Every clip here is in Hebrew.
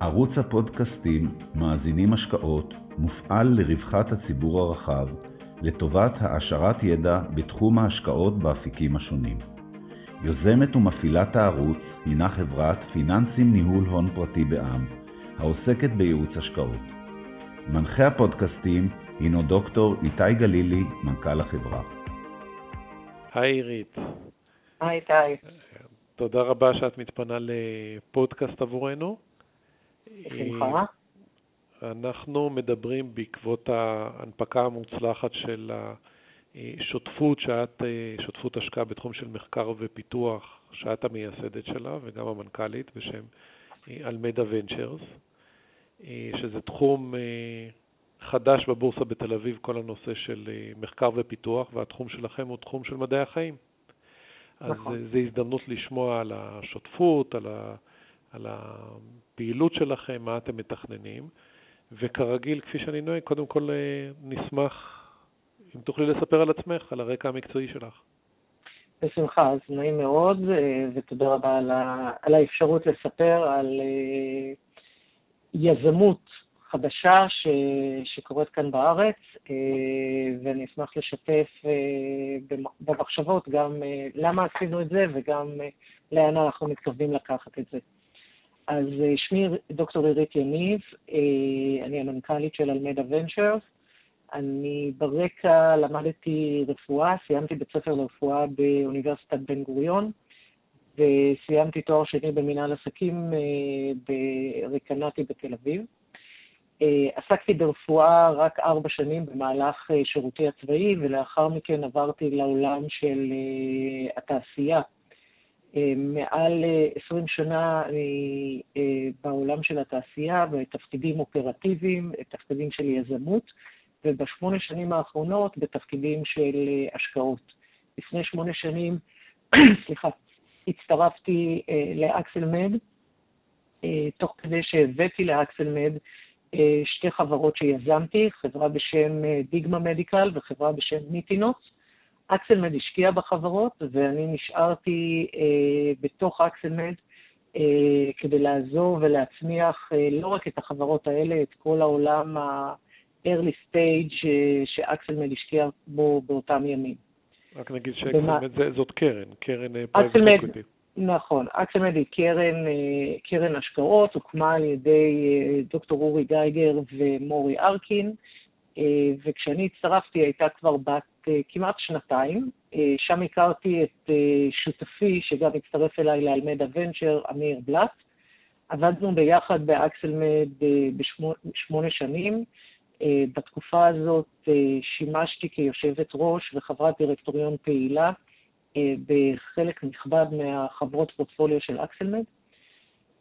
ערוץ הפודקאסטים מאזינים השקעות מופעל לרווחת הציבור הרחב, לטובת העשרת ידע בתחום ההשקעות באפיקים השונים. יוזמת ומפעילת הערוץ הינה חברת פיננסים ניהול הון פרטי בע"מ, העוסקת בייעוץ השקעות. מנחה הפודקאסטים הינו דוקטור איתי גלילי, מנכ"ל החברה. היי עירית. היי איתי. תודה רבה שאת מתפנה לפודקאסט עבורנו. בשמחה. אנחנו מדברים בעקבות ההנפקה המוצלחת של השותפות, שאת, שותפות השקעה בתחום של מחקר ופיתוח, שאת המייסדת שלה וגם המנכ"לית בשם אלמדה ונצ'רס, שזה תחום חדש בבורסה בתל אביב, כל הנושא של מחקר ופיתוח, והתחום שלכם הוא תחום של מדעי החיים. נכון. אז זו הזדמנות לשמוע על השותפות, על, ה, על הפעילות שלכם, מה אתם מתכננים. וכרגיל, כפי שאני נוהג, קודם כל אה, נשמח אם תוכלי לספר על עצמך, על הרקע המקצועי שלך. בשמחה, אז נעים מאוד, אה, ותודה רבה על, ה, על האפשרות לספר על אה, יזמות חדשה ש, שקורית כאן בארץ, ואני אשמח לשתף במחשבות גם למה עשינו את זה וגם לאן אנחנו מתכוונים לקחת את זה. אז אה, שמי דוקטור עירית יניב, אה, אני המנכ"לית של אלמדה ונצ'רס. אני ברקע למדתי רפואה, סיימתי בית ספר לרפואה באוניברסיטת בן גוריון, וסיימתי תואר שני במנהל עסקים אה, ברקנטי בתל אביב. עסקתי ברפואה רק ארבע שנים במהלך שירותי הצבאי, ולאחר מכן עברתי לעולם של התעשייה מעל 20 אה, שנה אה, בעולם של התעשייה, בתפקידים אופרטיביים, תפקידים של יזמות, ובשמונה שנים האחרונות בתפקידים של השקעות. לפני שמונה שנים, סליחה, הצטרפתי לאקסלמד, תוך כדי שהבאתי ל Accelmed שתי חברות שיזמתי, חברה בשם Digma Medical וחברה בשם Nitinotes. Accelmed השקיע בחברות, ואני נשארתי אה, בתוך Accelmed אה, כדי לעזור ולהצמיח אה, לא רק את החברות האלה, את כל העולם ה-early stage אה, ש Accelmed השקיע בו באותם ימים. רק נגיד ש Accelmed במה... זאת קרן, קרן private אה, equity. נכון, Accelmed היא קרן, אה, קרן השקעות, הוקמה על ידי אה, דוקטור אורי גייגר ומורי ארקין. וכשאני הצטרפתי הייתה כבר בת כמעט שנתיים. אה, שם הכרתי את שותפי, שגם הצטרף אליי ל Almeda Ventures, אמיר בלאט. עבדנו ביחד ב Accelmed בשמונה שנים. בתקופה הזאת שימשתי כיושבת ראש וחברת דירקטוריון פעילה בחלק נכבד מהחברות פורטפוליו של אקסלמד.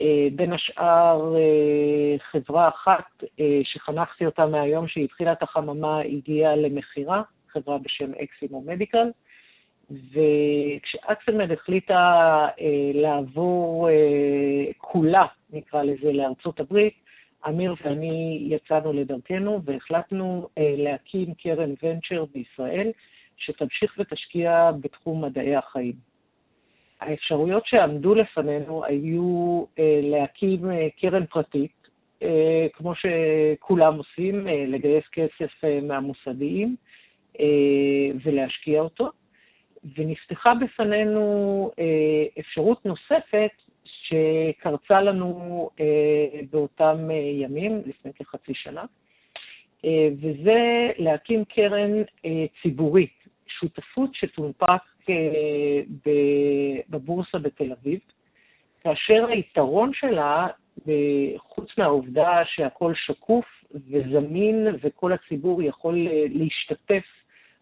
אה, בין השאר, אה, חברה אחת אה, שחנכתי אותה מהיום שהיא התחילה את החממה, הגיעה למכירה, חברה בשם אקסימו מדיקל, וכשאקסלמד החליטה לעבור כולה, נקרא לזה, לארצות הברית, אמיר ואני יצאנו לדרכנו והחלטנו להקים קרן ונצ'ר בישראל, שתמשיך ותשקיע בתחום מדעי החיים. האפשרויות שעמדו לפנינו היו אה, להקים אה, קרן פרטית, אה, כמו שכולם עושים, לגייס כסף מהמוסדיים ולהשקיע אותו, ונפתחה בפנינו אפשרות נוספת שקרצה לנו באותם ימים, לפני כחצי שנה, וזה להקים קרן ציבורית, שותפות שתונפק בבורסה בתל אביב, כאשר היתרון שלה, חוץ מהעובדה שהכל שקוף וזמין וכל הציבור יכול אה, להשתתף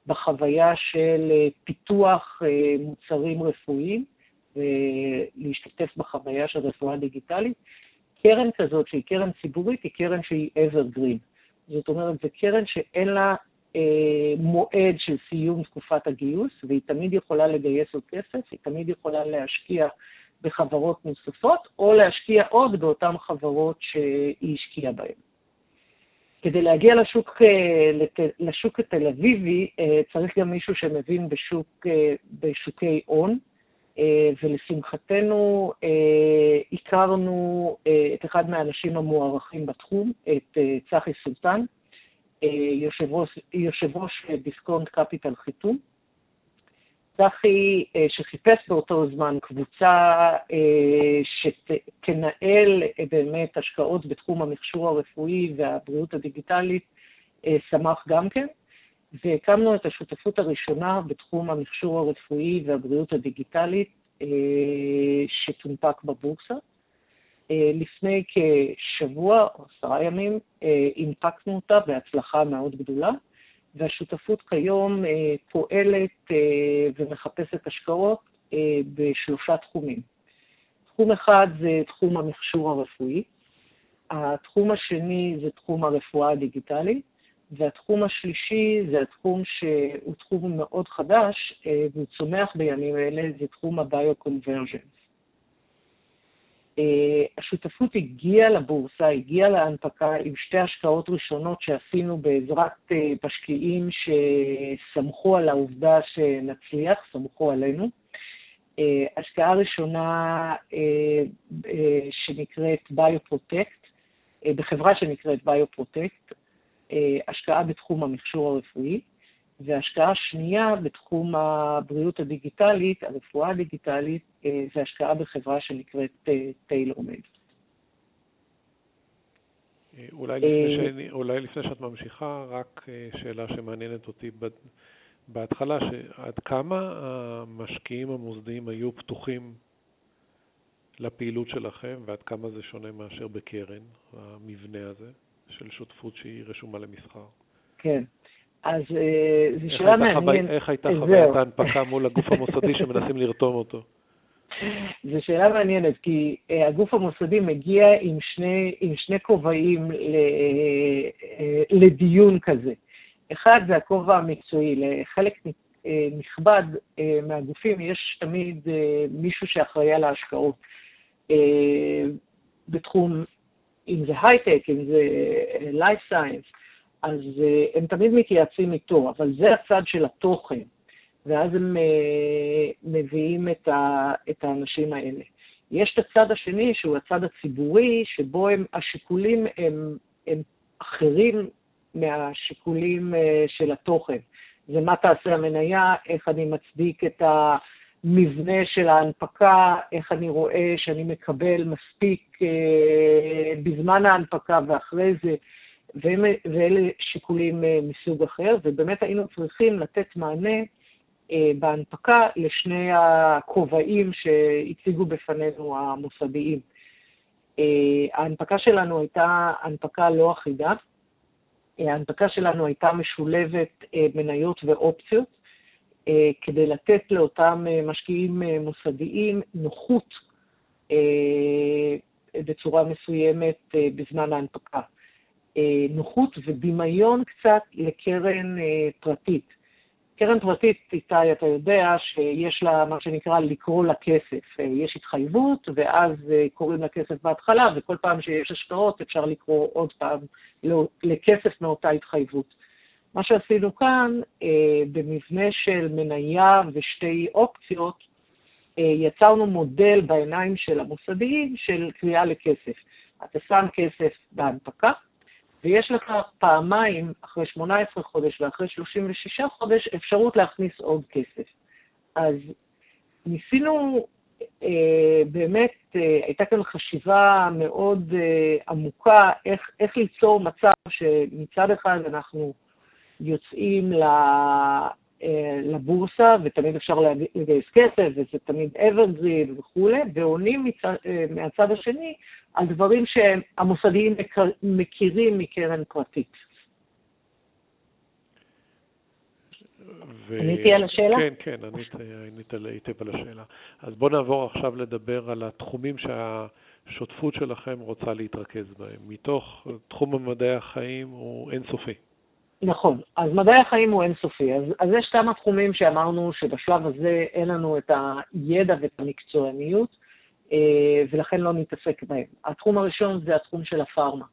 בחוויה של אה, פיתוח אה, מוצרים רפואיים ולהשתתף בחוויה של רפואה דיגיטלית, קרן כזאת שהיא קרן ציבורית היא קרן שהיא evergreen. זאת אומרת, זו קרן שאין לה אה, מועד של סיום תקופת הגיוס, והיא תמיד יכולה לגייס עוד כסף, היא תמיד יכולה להשקיע בחברות נוספות, או להשקיע עוד באותן חברות שהיא השקיעה בהן. כדי להגיע לשוק, אה, לשוק התל אביבי, אה, צריך גם מישהו שמבין בשוק, בשוקי הון, ולשמחתנו הכרנו את אחד מהאנשים המוערכים בתחום, את צחי סולטן, יושב ראש דיסקונט קפיטל חיתום. צחי, שחיפש באותו זמן קבוצה שתנהל באמת השקעות בתחום המכשור הרפואי והבריאות הדיגיטלית, שמח גם כן, והקמנו את השותפות הראשונה בתחום המכשור הרפואי והבריאות הדיגיטלית שתונפק בבורסה. לפני כשבוע או עשרה ימים הנפקנו אותה בהצלחה מאוד גדולה, והשותפות כיום פועלת ומחפשת השקעות בשלושה תחומים. תחום אחד זה תחום המכשור הרפואי, התחום השני זה תחום הרפואה הדיגיטלית, והתחום השלישי זה התחום שהוא תחום מאוד חדש והוא צומח בימים אלה, זה תחום ה-Bioconvergence. השותפות הגיעה לבורסה, הגיעה להנפקה עם שתי השקעות ראשונות שעשינו בעזרת משקיעים שסמכו על העובדה שנצליח, סמכו עלינו. השקעה ראשונה שנקראת BioProtect, בחברה שנקראת BioProtect, השקעה בתחום המכשור הרפואי, והשקעה שנייה בתחום הבריאות הדיגיטלית, הרפואה הדיגיטלית, זה השקעה בחברה שנקראת TaylorMade. אולי לפני, אולי לפני שאת ממשיכה, רק שאלה שמעניינת אותי בהתחלה, שעד כמה המשקיעים המוסדיים היו פתוחים לפעילות שלכם, ועד כמה זה שונה מאשר בקרן, המבנה הזה של שותפות שהיא רשומה למסחר? כן. אז זו שאלה מעניינת. איך הייתה חוויית ההנפקה מול הגוף המוסדי שמנסים לרתום אותו? זו שאלה מעניינת, כי הגוף המוסדי מגיע עם שני, עם שני כובעים לדיון כזה. אחד זה הכובע המקצועי, לחלק נכבד מהגופים יש תמיד מישהו שאחראי על ההשקעות. בתחום, אם זה הייטק, אם זה life science, אז הם תמיד מתייעצים איתו, אבל זה הצד של התוכן, ואז הם מביאים את האנשים האלה. יש את הצד השני, שהוא הצד הציבורי, שבו הם, השיקולים הם, הם אחרים מהשיקולים של התוכן. זה מה תעשה המניה, איך אני מצדיק את המבנה של ההנפקה, איך אני רואה שאני מקבל מספיק בזמן ההנפקה ואחרי זה, ואלה שיקולים מסוג אחר, ובאמת היינו צריכים לתת מענה בהנפקה לשני הכובעים שהציגו בפנינו המוסדיים. ההנפקה שלנו הייתה הנפקה לא אחידה, ההנפקה שלנו הייתה משולבת מניות ואופציות, כדי לתת לאותם משקיעים מוסדיים נוחות בצורה מסוימת בזמן ההנפקה. נוחות ודמיון קצת לקרן פרטית. קרן פרטית, איתי, אתה יודע שיש לה מה שנקרא לקרוא לכסף. יש התחייבות, ואז קוראים לכסף בהתחלה, וכל פעם שיש השקעות אפשר לקרוא עוד פעם לכסף מאותה התחייבות. מה שעשינו כאן, במבנה של מניה ושתי אופציות, יצרנו מודל בעיניים של המוסדיים של קריאה לכסף. אתה שם כסף בהנפקה, ויש לך פעמיים, אחרי 18 חודש ואחרי 36 חודש, אפשרות להכניס עוד כסף. אז ניסינו, אה, באמת, אה, הייתה כאן חשיבה מאוד אה, עמוקה, איך, איך ליצור מצב שמצד אחד אנחנו יוצאים ל, אה, לבורסה, ותמיד אפשר לגייס כסף, וזה תמיד אברגרין וכולי, ועונים מצד, אה, מהצד השני על דברים שהמוסדיים מכירים מקרן פרטית. ו... עניתי על השאלה? כן, כן, ענית היטב על השאלה. אז בואו נעבור עכשיו לדבר על התחומים שהשותפות שלכם רוצה להתרכז בהם. מתוך תחום המדעי החיים הוא אינסופי. נכון, אז מדעי החיים הוא אינסופי. אז, אז יש כמה תחומים שאמרנו שבשלב הזה אין לנו את הידע ואת המקצועניות, ולכן לא נתעסק בהם. התחום הראשון זה התחום של הפארמה.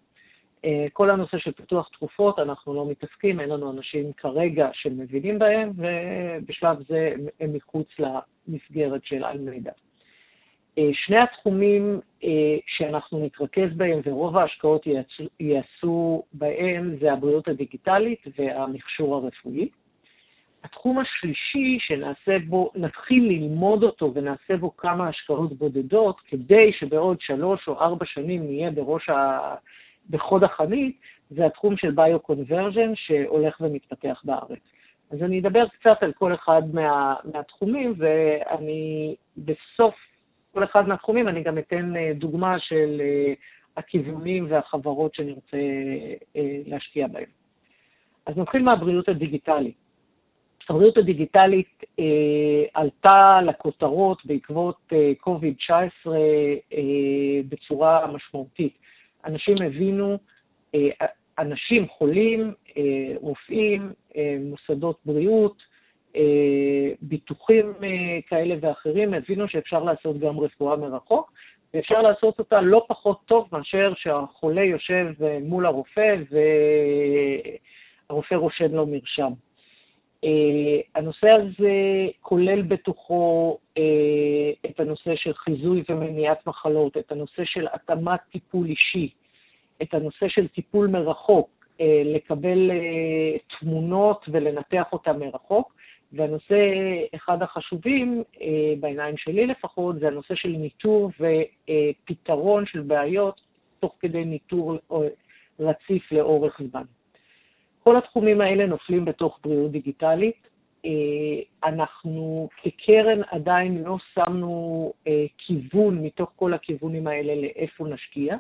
כל הנושא של פיתוח תרופות, אנחנו לא מתעסקים, אין לנו אנשים כרגע שמבינים בהם, ובשלב זה הם מחוץ למסגרת של אלמידע. שני התחומים שאנחנו נתרכז בהם ורוב ההשקעות ייעשו בהם זה הבריאות הדיגיטלית והמכשור הרפואי. התחום השלישי שנעשה בו, נתחיל ללמוד אותו ונעשה בו כמה השקעות בודדות, כדי שבעוד שלוש או ארבע שנים נהיה בראש ה... בחוד החנית, זה התחום של ביו-קונברג'ן שהולך ומתפתח בארץ. אז אני אדבר קצת על כל אחד מה, מהתחומים, ואני בסוף כל אחד מהתחומים אני גם אתן אה, דוגמה של אה, הכיוונים והחברות שנרצה אה, להשקיע בהם. אז נתחיל מהבריאות הדיגיטלית. הבריאות הדיגיטלית אה, עלתה לכותרות בעקבות אה, COVID-19 אה, בצורה משמעותית. אנשים הבינו, אה, אנשים חולים, אה, רופאים, אה, מוסדות בריאות, אה, ביטוחים אה, כאלה ואחרים, הבינו שאפשר לעשות גם רפואה מרחוק, ואפשר לעשות אותה לא פחות טוב מאשר שהחולה יושב אה, מול הרופא והרופא רושם לו מרשם. Uh, הנושא הזה כולל בתוכו uh, את הנושא של חיזוי ומניעת מחלות, את הנושא של התאמת טיפול אישי, את הנושא של טיפול מרחוק, uh, לקבל uh, תמונות ולנתח אותן מרחוק, והנושא, אחד החשובים, uh, בעיניים שלי לפחות, זה הנושא של ניטור ופתרון של בעיות תוך כדי ניטור רציף לאורך זמן. כל התחומים האלה נופלים בתוך בריאות דיגיטלית. אה, אנחנו כקרן עדיין לא שמנו אה, כיוון מתוך כל הכיוונים האלה לאיפה נשקיע.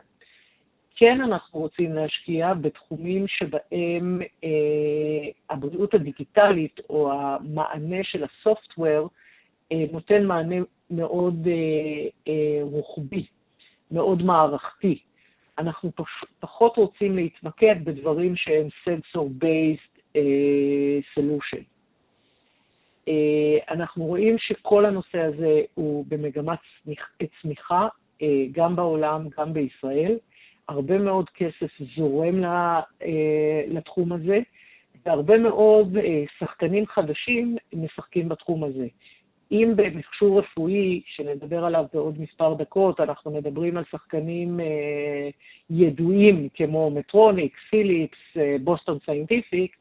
כן אנחנו רוצים להשקיע בתחומים שבהם אה, הבריאות הדיגיטלית או המענה של הסופטוור נותן מענה מאוד רוחבי, מאוד מערכתי. אנחנו פחות רוצים להתמקד בדברים שהם sensor-based uh, solution. Uh, אנחנו רואים שכל הנושא הזה הוא במגמת צמיחה, אה, גם בעולם, גם בישראל. הרבה מאוד כסף זורם לתחום הזה, והרבה מאוד שחקנים חדשים משחקים בתחום הזה. אם במכשור רפואי, שנדבר עליו בעוד מספר דקות, אנחנו מדברים על שחקנים אה, ידועים כמו Medtronic, Philips, אה, Boston Scientific,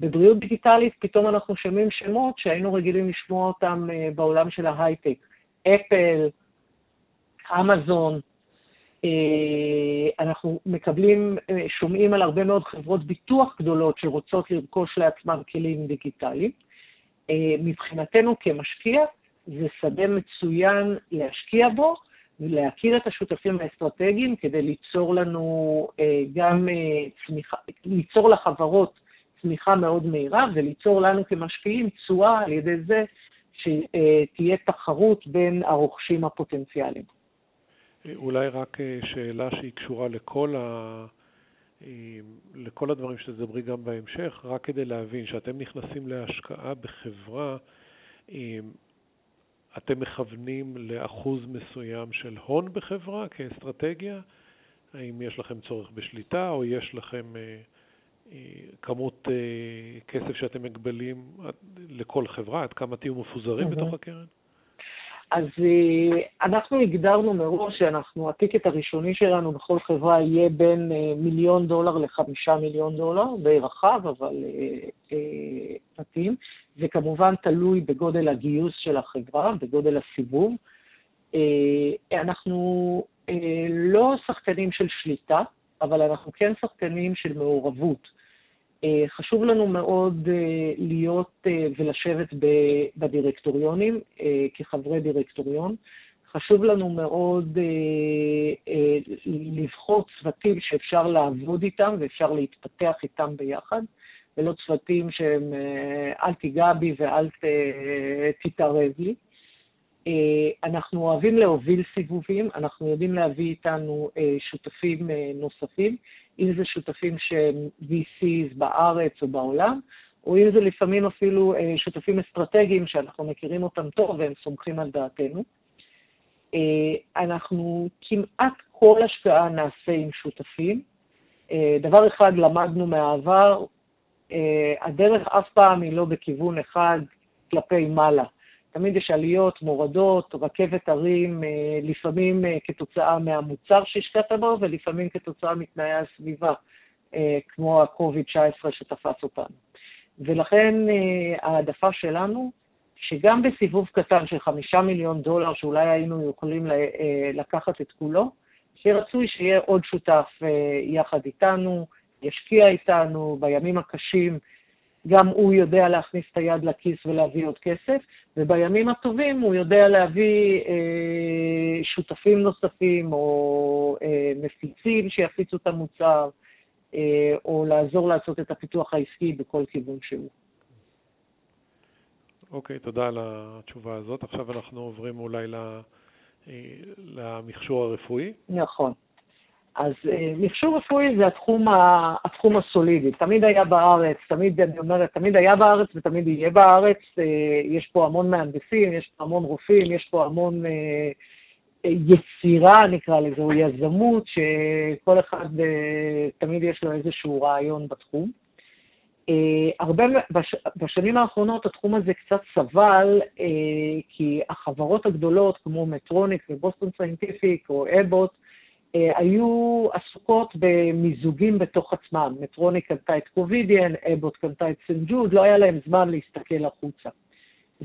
בבריאות דיגיטלית פתאום אנחנו שומעים שמות שהיינו רגילים לשמוע אותם אה, בעולם של ההייטק. אפל, אמזון, אה, אנחנו מקבלים, אה, שומעים על הרבה מאוד חברות ביטוח גדולות שרוצות לרכוש לעצמם כלים דיגיטליים. אה, מבחינתנו כמשקיע, זה שדה מצוין להשקיע בו ולהכיר את השותפים האסטרטגיים כדי ליצור לנו אה, גם אה, צמיחה, ליצור לחברות צמיחה מאוד מהירה וליצור לנו כמשקיעים תשואה על ידי זה שתהיה תחרות בין הרוכשים הפוטנציאליים. אולי רק שאלה שהיא קשורה לכל ה... לכל הדברים שתדברי גם בהמשך, רק כדי להבין שאתם נכנסים להשקעה בחברה, אתם מכוונים לאחוז מסוים של הון בחברה כאסטרטגיה? האם יש לכם צורך בשליטה או יש לכם אה, אה, כמות אה, כסף שאתם מגבלים לכל חברה? עד כמה תהיו מפוזרים mm-hmm. בתוך הקרן? אז אה, אנחנו הגדרנו מראש שאנחנו, הטיקט הראשוני שלנו בכל חברה יהיה בין אה, מיליון דולר לחמישה מיליון דולר, די רחב, אבל אה, מתאים. זה כמובן תלוי בגודל הגיוס של החברה, בגודל הסיבוב. אנחנו לא שחקנים של שליטה, אבל אנחנו כן שחקנים של מעורבות. אה, חשוב לנו מאוד אה, להיות אה, ולשבת בדירקטוריונים כחברי דירקטוריון. חשוב לנו מאוד לבחור צוותים שאפשר לעבוד איתם ואפשר להתפתח איתם ביחד, ולא צוותים שהם אל תיגע בי ואל תתערב לי. אנחנו אוהבים להוביל סיבובים, אנחנו יודעים להביא איתנו שותפים נוספים. אם זה שותפים שהם VCs בארץ או בעולם, או אם זה לפעמים אפילו אה, שותפים אסטרטגיים שאנחנו מכירים אותם טוב והם סומכים על דעתנו. אה, אנחנו כמעט כל השקעה נעשה עם שותפים. דבר אחד למדנו מהעבר, הדרך אף פעם היא לא בכיוון אחד כלפי מעלה. תמיד יש עליות, מורדות, רכבת הרים, לפעמים כתוצאה מהמוצר שהשקעת בו ולפעמים כתוצאה מתנאי הסביבה, כמו ה-COVID-19 שתפס אותנו. ולכן ההעדפה שלנו, שגם בסיבוב קטן של חמישה מיליון דולר, שאולי היינו יכולים לקחת את כולו, שרצוי שיהיה עוד שותף יחד איתנו, ישקיע איתנו בימים הקשים, גם הוא יודע להכניס את היד לכיס ולהביא עוד כסף, ובימים הטובים הוא יודע להביא אה, שותפים נוספים או אה, מפיצים שיפיצו את המוצר, אה, או לעזור לעשות את הפיתוח העסקי בכל כיוון שהוא. אוקיי, okay, תודה על התשובה הזאת. עכשיו אנחנו עוברים אולי אה, למכשור הרפואי. נכון. אז אה, מכשור רפואי זה התחום, ה, התחום הסולידי. תמיד היה בארץ, תמיד, אני אומרת, תמיד היה בארץ ותמיד יהיה בארץ. אה, יש פה המון מהנדסים, יש פה המון רופאים, יש פה המון יצירה, נקרא לזה, או יזמות, שכל אחד, תמיד יש לו איזשהו רעיון בתחום. הרבה, בש, בשנים האחרונות התחום הזה קצת סבל, כי החברות הגדולות כמו Medtronic ו Boston Scientific או Abbott, אה, היו עסוקות במיזוגים בתוך עצמם. Medtronic קנתה את Covidien, Abbott קנתה את St. Jude, לא היה להם זמן להסתכל החוצה.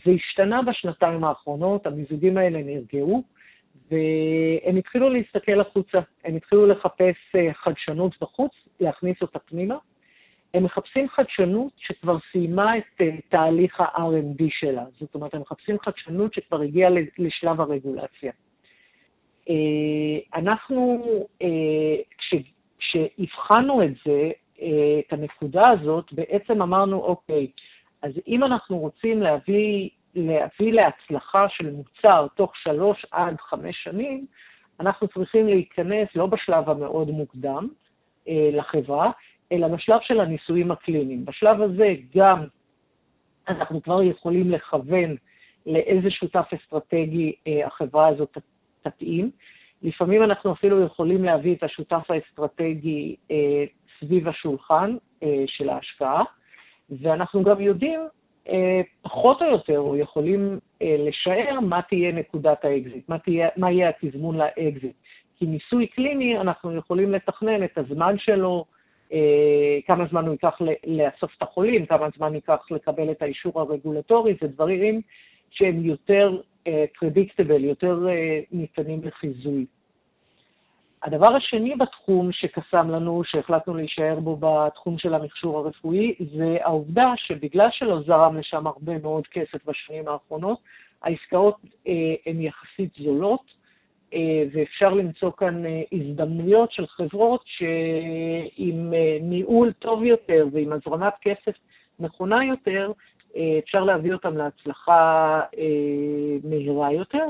זה השתנה בשנתיים האחרונות, המיזוגים האלה נרגעו, והם התחילו להסתכל החוצה. הם התחילו לחפש אה, חדשנות בחוץ, להכניס אותה פנימה. הם מחפשים חדשנות שכבר סיימה את אה, תהליך ה-R&D שלה. זאת אומרת, הם מחפשים חדשנות שכבר הגיעה לשלב הרגולציה. אה, אנחנו, אה, כשהבחנו את זה, אה, את הנקודה הזאת, בעצם אמרנו, אוקיי, אז אם אנחנו רוצים להביא, להביא להצלחה של מוצר תוך שלוש עד חמש שנים, אנחנו צריכים להיכנס לא בשלב המאוד מוקדם לחברה, אלא בשלב של הניסויים הקליניים. בשלב הזה גם אנחנו כבר יכולים לכוון לאיזה שותף אסטרטגי החברה הזאת תתאים. לפעמים אנחנו אפילו יכולים להביא את השותף האסטרטגי אה, סביב השולחן אה, של ההשקעה, ואנחנו גם יודעים אה, פחות או יותר, או יכולים אה, לשער מה תהיה נקודת האקזיט, מה, תהיה, מה יהיה התזמון לאקזיט. כי ניסוי קליני, אנחנו יכולים לתכנן את הזמן שלו, אה, כמה זמן הוא ייקח לאסוף את החולים, כמה זמן ייקח לקבל את האישור הרגולטורי, זה דברים שהם יותר אה, יותר אה, ניתנים לחיזוי. הדבר השני בתחום שקסם לנו, שהחלטנו להישאר בו בתחום של המכשור הרפואי, זה העובדה שבגלל שלא זרם לשם הרבה מאוד כסף בשנים האחרונות, העסקאות uh, הן יחסית זולות, uh, ואפשר למצוא כאן uh, הזדמנויות של חברות שעם uh, ניהול טוב יותר ועם הזרמת כסף נכונה יותר, אה, אפשר להביא אותם להצלחה אה, מהירה יותר,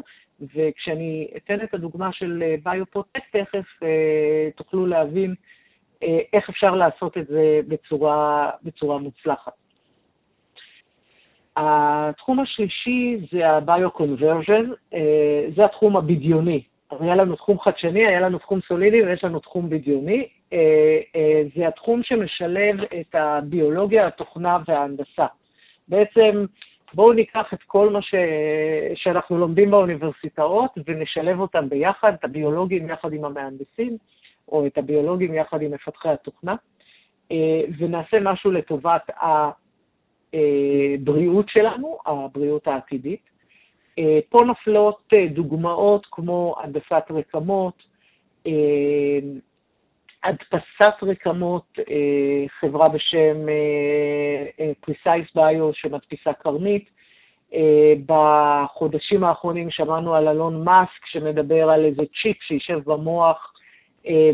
וכשאני אתן את הדוגמה של אה, ביופרוטק, תכף תוכלו להבין איך אפשר לעשות את זה בצורה, בצורה מוצלחת. התחום השלישי זה ה-Bio-Conversion, זה התחום הבדיוני. אז היה לנו תחום חדשני, היה לנו תחום סולידי ויש לנו תחום בדיוני. זה התחום שמשלב את הביולוגיה, התוכנה וההנדסה. בעצם בואו ניקח את כל מה ש... שאנחנו לומדים באוניברסיטאות ונשלב אותם ביחד, את הביולוגים יחד עם המהנדסים, או את הביולוגים יחד עם מפתחי התוכנה, אה, ונעשה משהו לטובת הבריאות שלנו, הבריאות העתידית. אה, פה נופלות אה, דוגמאות כמו הנדסת רקמות, הדפסת רקמות, אה, חברה בשם אה, אה, Precise Bio שמדפיסה קרנית. בחודשים האחרונים שמענו על אלון מאסק שמדבר על איזה צ'יפ שישב במוח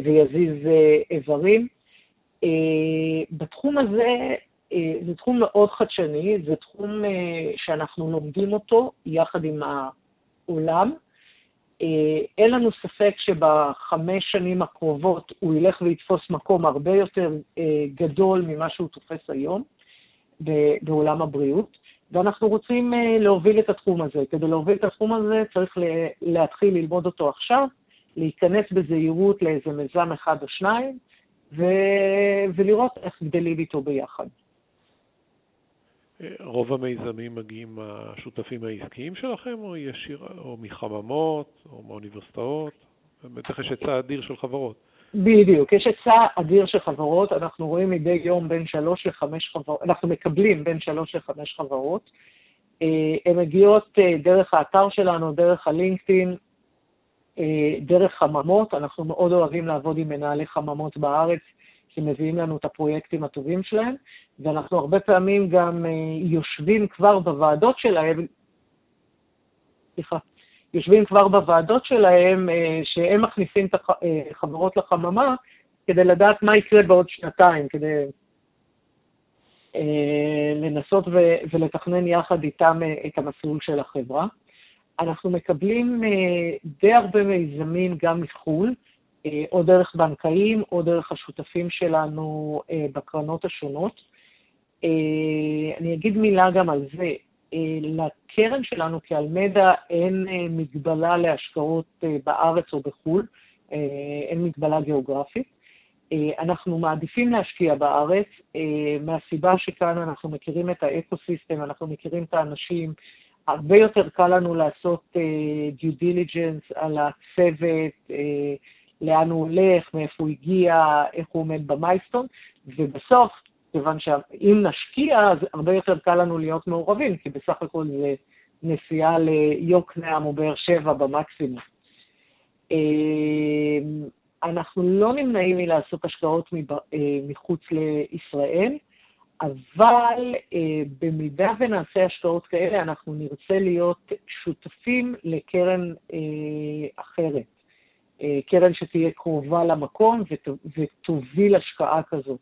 ויזיז איברים. בתחום הזה, זה תחום מאוד חדשני, זה תחום שאנחנו לומדים אותו יחד עם העולם. אה, אין לנו ספק שבחמש שנים הקרובות הוא ילך ויתפוס מקום הרבה יותר אה, גדול ממה שהוא תופס היום בעולם הבריאות, ואנחנו רוצים אה, להוביל את התחום הזה. כדי להוביל את התחום הזה צריך להתחיל ללמוד אותו עכשיו, להיכנס בזהירות לאיזה מיזם אחד או שניים, ו... ולראות איך גדלים איתו ביחד. רוב המיזמים מגיעים מהשותפים העסקיים שלכם, או ישיר, או מחממות, או מאוניברסיטאות? בטח יש היצע אדיר של חברות. בדיוק, יש היצע אדיר של חברות, אנחנו רואים מדי יום בין שלוש לחמש חברות, אנחנו מקבלים בין שלוש לחמש חברות. אה, הן מגיעות אה, דרך האתר שלנו, דרך הלינקדאין, אה, דרך חממות. אנחנו מאוד אוהבים לעבוד עם מנהלי חממות בארץ, שמביאים לנו את הפרויקטים הטובים שלהם, ואנחנו הרבה פעמים גם יושבים כבר בוועדות שלהם, סליחה, יושבים כבר בוועדות שלהם, שהם מכניסים את החברות לחממה, כדי לדעת מה יקרה בעוד שנתיים, כדי אה, לנסות ולתכנן יחד איתם אה, את המסלול של החברה. אנחנו מקבלים אה, די הרבה מיזמים גם מחו"ל, או דרך בנקאים או דרך השותפים שלנו בקרנות השונות. אני אגיד מילה גם על זה. לקרן שלנו כאלמדה אין מגבלה להשקעות בארץ או בחו"ל, אין מגבלה גיאוגרפית. אה, אנחנו מעדיפים להשקיע בארץ, אה, מהסיבה שכאן אנחנו מכירים את האקו-סיסטם, אנחנו מכירים את האנשים, הרבה יותר קל לנו לעשות אה, due diligence על הצוות, לאן הוא הולך, מאיפה הוא הגיע, איך הוא עומד במייסטון, ובסוף, כיוון שאם נשקיע, אז הרבה יותר קל לנו להיות מעורבים, כי בסך הכל זה נסיעה ליוקנעם או באר שבע במקסימום. אנחנו לא נמנעים מלעשות השקעות אה, מחוץ לישראל, אבל אה, במידה ונעשה השקעות כאלה, אנחנו נרצה להיות שותפים לקרן אה, אחרת, קרן שתהיה קרובה למקום ותוביל השקעה כזאת.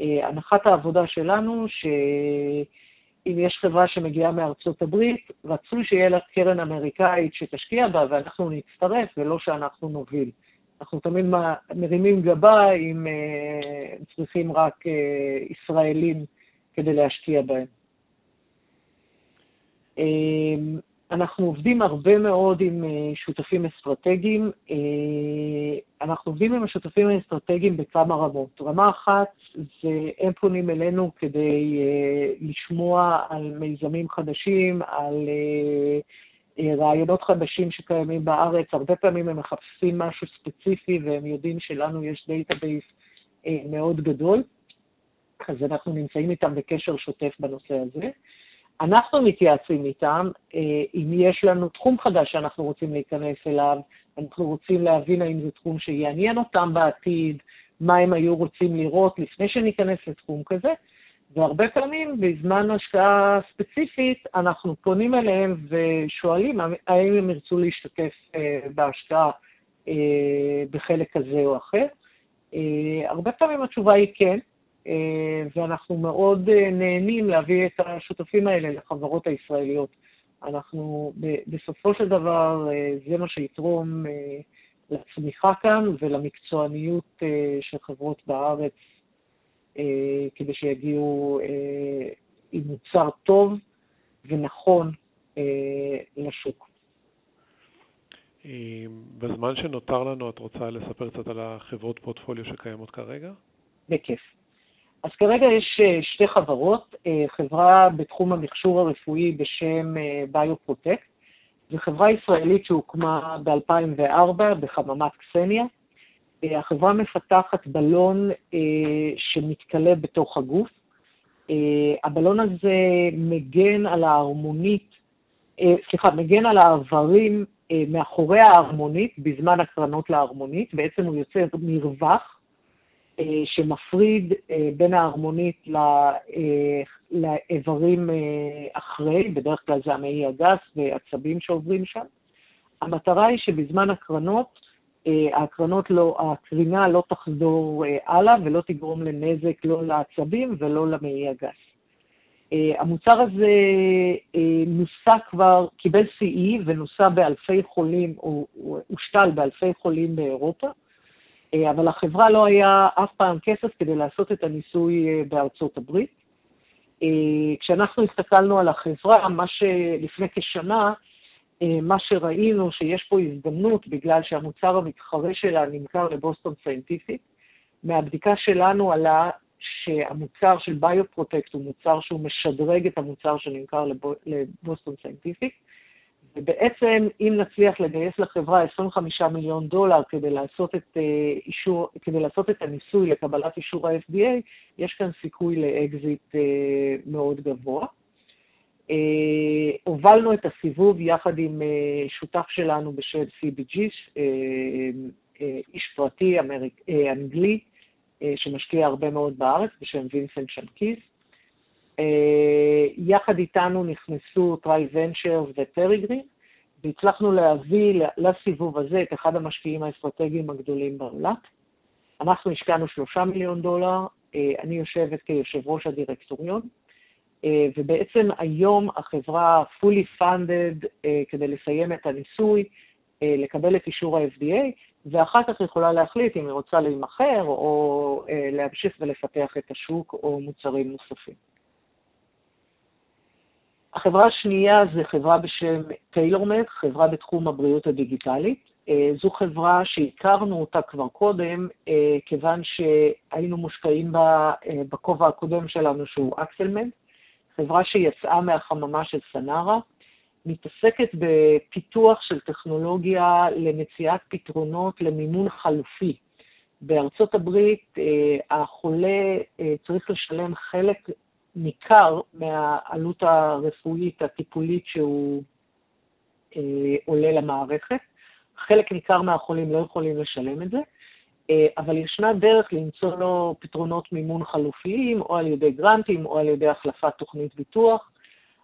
הנחת העבודה שלנו, שאם יש חברה שמגיעה מארצות הברית, רצוי שיהיה לה קרן אמריקאית שתשקיע בה ואנחנו נצטרף ולא שאנחנו נוביל. אנחנו תמיד מרימים גבה אם אה, צריכים רק אה, ישראלים כדי להשקיע בהם. אה, אנחנו עובדים הרבה מאוד עם שותפים אסטרטגיים. אנחנו עובדים עם השותפים האסטרטגיים בכמה רמות. רמה אחת זה הם פונים אלינו כדי לשמוע על מיזמים חדשים, על אה, רעיונות חדשים שקיימים בארץ, הרבה פעמים הם מחפשים משהו ספציפי והם יודעים שלנו יש database אה, מאוד גדול, אז אנחנו נמצאים איתם בקשר שוטף בנושא הזה. אנחנו מתייעצים איתם, אה, אם יש לנו תחום חדש שאנחנו רוצים להיכנס אליו, אנחנו רוצים להבין האם זה תחום שיעניין אותם בעתיד, מה הם היו רוצים לראות לפני שניכנס לתחום כזה, והרבה פעמים בזמן השקעה ספציפית אנחנו פונים אליהם ושואלים האם הם ירצו להשתתף אה, בהשקעה אה, בחלק כזה או אחר. הרבה פעמים התשובה היא כן, ואנחנו מאוד נהנים להביא את השותפים האלה לחברות הישראליות. אנחנו, בסופו של דבר, זה מה שיתרום לצמיחה כאן ולמקצועניות של חברות בארץ אה, כדי שיגיעו אה, עם מוצר טוב ונכון אה, לשוק. בזמן שנותר לנו, את רוצה לספר קצת על החברות פורטפוליו שקיימות כרגע? בכיף. אז כרגע יש שתי חברות, חברה בתחום המכשור הרפואי בשם ביופרוטקט, זו חברה ישראלית שהוקמה ב-2004 בחממת קסניה, אה, החברה מפתחת בלון אה, שמתכלה בתוך הגוף. אה, הבלון הזה מגן על ההרמונית, סליחה, מגן על האיברים מאחורי ההרמונית בזמן הקרנות להרמונית. בעצם הוא יוצר מרווח שמפריד בין ההרמונית לאיברים אחרי, בדרך כלל זה המעי הגס ועצבים שעוברים שם. המטרה היא שבזמן הקרנות אה, הקרנות לא, הקרינה לא תחזור אה, הלאה ולא תגרום לנזק לא לעצבים ולא למעי הגס. אה, המוצר הזה נוסה כבר, קיבל CE ונוסה באלפי חולים, או הושתל באלפי חולים באירופה, אבל לחברה לא היה אף פעם כסף כדי לעשות את הניסוי בארצות הברית. כשאנחנו הסתכלנו על החברה, מה שלפני כשנה, אה, מה שראינו שיש פה הזדמנות, בגלל שהמוצר המתחרה שלה נמכר ל Boston Scientific, מהבדיקה שלנו עלה שהמוצר של BioProtect הוא מוצר שהוא משדרג את המוצר שנמכר ל Boston Scientific, ובעצם אם נצליח לגייס לחברה 25 מיליון דולר כדי לעשות את, אה, אישור, כדי לעשות את הניסוי לקבלת אישור ה-FDA, יש כאן סיכוי לאקזיט אה, מאוד גבוה. אה, הובלנו את הסיבוב יחד עם שותף שלנו בשם CBG, איש פרטי אמריק, אנגלי, שמשקיע הרבה מאוד בארץ, בשם וינסנט צ'נגוויז. אה, יחד איתנו נכנסו Triventures וטריגרין, והצלחנו להביא לסיבוב הזה את אחד המשקיעים האסטרטגיים הגדולים בעולם. אנחנו השקענו שלושה מיליון דולר, אה, אני יושבת כיושב ראש הדירקטוריון, אה, ובעצם היום החברה fully funded כדי לסיים את הניסוי, לקבל את אישור ה-FDA, ואחר כך יכולה להחליט אם היא רוצה להימכר או להמשיך ולפתח את השוק או מוצרים נוספים. החברה השנייה זה חברה בשם TailorMed, חברה בתחום הבריאות הדיגיטלית. אה, זו חברה שהכרנו אותה כבר קודם, אה, כיוון שהיינו מושקעים בה אה, בכובע הקודם שלנו, שהוא Accelmed, חברה שיצאה מהחממה של סנארה, מתעסקת בפיתוח של טכנולוגיה למציאת פתרונות למימון חלופי. בארצות הברית החולה צריך לשלם חלק ניכר מהעלות הרפואית הטיפולית שהוא אה, עולה למערכת. חלק ניכר מהחולים לא יכולים לשלם את זה, אה, אבל ישנה דרך למצוא לו פתרונות מימון חלופיים, או על ידי גרנטים, או על ידי החלפת תוכנית ביטוח.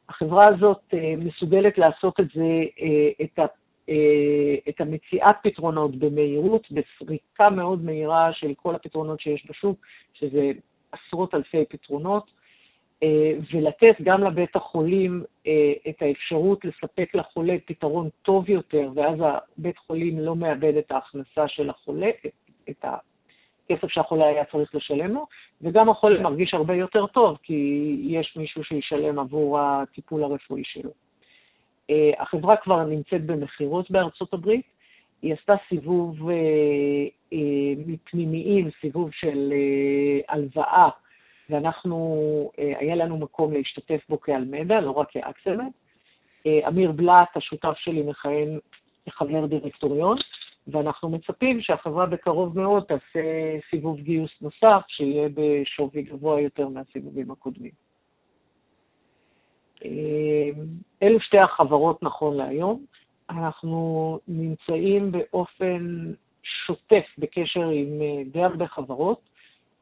החברה הזאת אה, מסוגלת לעשות את זה, אה, את, ה, אה, את המציאת פתרונות במהירות, בסריקה מאוד מהירה של כל הפתרונות שיש בשוק, שזה עשרות אלפי פתרונות. אה, ולתת גם לבית החולים אה, את האפשרות לספק לחולה פתרון טוב יותר, ואז הבית חולים לא מאבד את ההכנסה של החולה, את הכסף שהחולה היה צריך לשלם לו, וגם החולה מרגיש הרבה יותר טוב, כי יש מישהו שישלם עבור הטיפול הרפואי שלו. אה, החברה כבר נמצאת במכירות בארצות הברית, היא עשתה סיבוב מפנימיים, סיבוב של הלוואה ואנחנו, אה, היה לנו מקום להשתתף בו כאלמדה, לא רק כאקסלמנט. אה, אמיר בלאט, השותף שלי, מכהן כחבר דירקטוריון, ואנחנו מצפים שהחברה בקרוב מאוד תעשה סיבוב גיוס נוסף, שיהיה בשווי גבוה יותר מהסיבובים הקודמים. אה, אלו שתי החברות נכון להיום. אנחנו נמצאים באופן שוטף בקשר עם די הרבה חברות.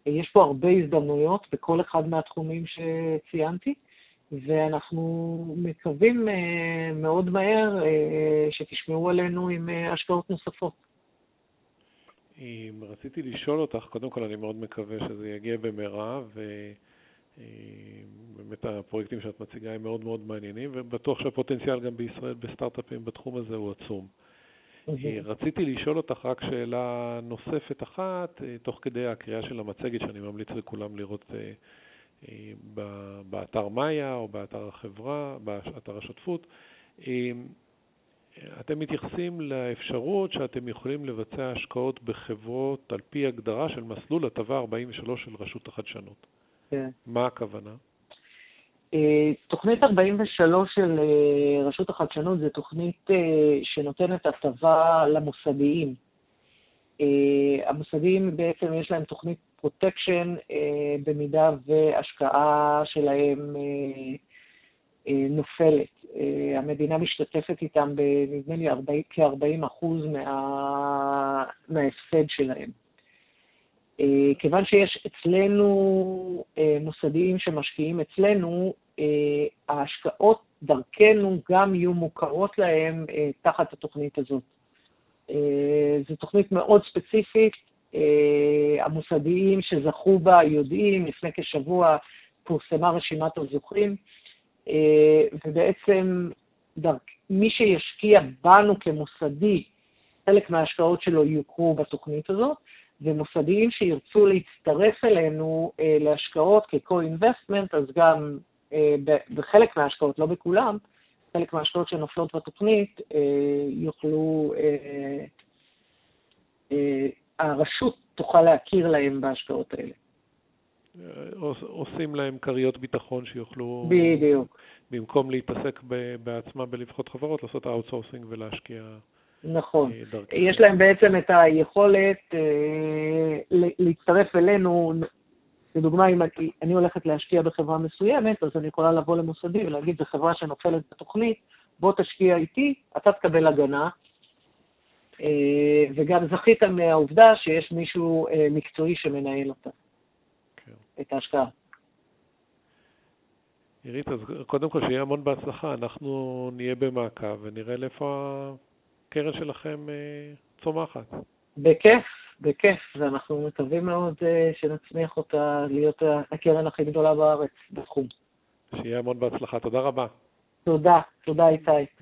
יש פה הרבה הזדמנויות בכל אחד מהתחומים שציינתי, ואנחנו מקווים אה, מאוד מהר אה, שתשמעו עלינו עם אה, השקעות נוספות. רציתי לשאול אותך, קודם כל אני מאוד מקווה שזה יגיע במהרה, ובאמת הפרויקטים שאת מציגה הם מאוד מאוד מעניינים, ובטוח שהפוטנציאל גם בישראל בסטארט-אפים בתחום הזה הוא עצום. אה, רציתי לשאול אותך רק שאלה נוספת אחת, אה, תוך כדי הקריאה של המצגת, שאני ממליץ לכולם לראות אה, באתר מאיה או באתר החברה, באתר השותפות. אתם מתייחסים לאפשרות שאתם יכולים לבצע השקעות בחברות על פי הגדרה של מסלול הטבה 43 של רשות החדשנות. כן. מה הכוונה? אה, תוכנית 43 של אה, רשות החדשנות זו תוכנית אה, שנותנת הטבה למוסדיים. המוסדיים בעצם יש להם תוכנית protection במידה והשקעה שלהם נופלת. המדינה משתתפת איתם בנדמה לי כ-40 אחוז מה... מההפסד שלהם. כיוון שיש אצלנו מוסדיים שמשקיעים אצלנו, ההשקעות דרכנו גם יהיו מוכרות להם אה, תחת התוכנית הזאת. אה, זו תוכנית מאוד ספציפית, המוסדיים שזכו בה יודעים, לפני כשבוע פורסמה רשימת הזוכים, ובעצם. מי שישקיע בנו כמוסדי, חלק מההשקעות שלו יוכרו בתוכנית הזאת, ומוסדיים שירצו להצטרף אלינו להשקעות כ-co-investment, אז גם אה, בחלק מההשקעות, לא בכולם, חלק מההשקעות שנופלות בתוכנית אה, יוכלו, אה, שהרשות תוכל להכיר להם בהשקעות האלה. עושים להם כריות ביטחון שיוכלו... בדיוק. במקום להתעסק בעצמם בלבחון חברות, לעשות outsourcing ולהשקיע נכון. יש להם בעצם את היכולת אה, להצטרף אלינו. לדוגמה, אם אני הולכת להשקיע בחברה מסוימת, אז אני יכולה לבוא למוסדי ולהגיד, זו חברה שנופלת בתוכנית, בוא תשקיע איתי, אתה תקבל הגנה. אה, וגם זכית מהעובדה שיש מישהו אה, מקצועי שמנהל אותה, כן. את ההשקעה. עירית, אז קודם כל שיהיה המון בהצלחה, אנחנו נהיה במעקב ונראה לאיפה הקרן שלכם אה, צומחת. בכיף, בכיף, ואנחנו מקווים מאוד אה, שנצמיח אותה להיות הקרן הכי גדולה בארץ בתחום. שיהיה המון בהצלחה. תודה רבה. תודה, תודה איתי.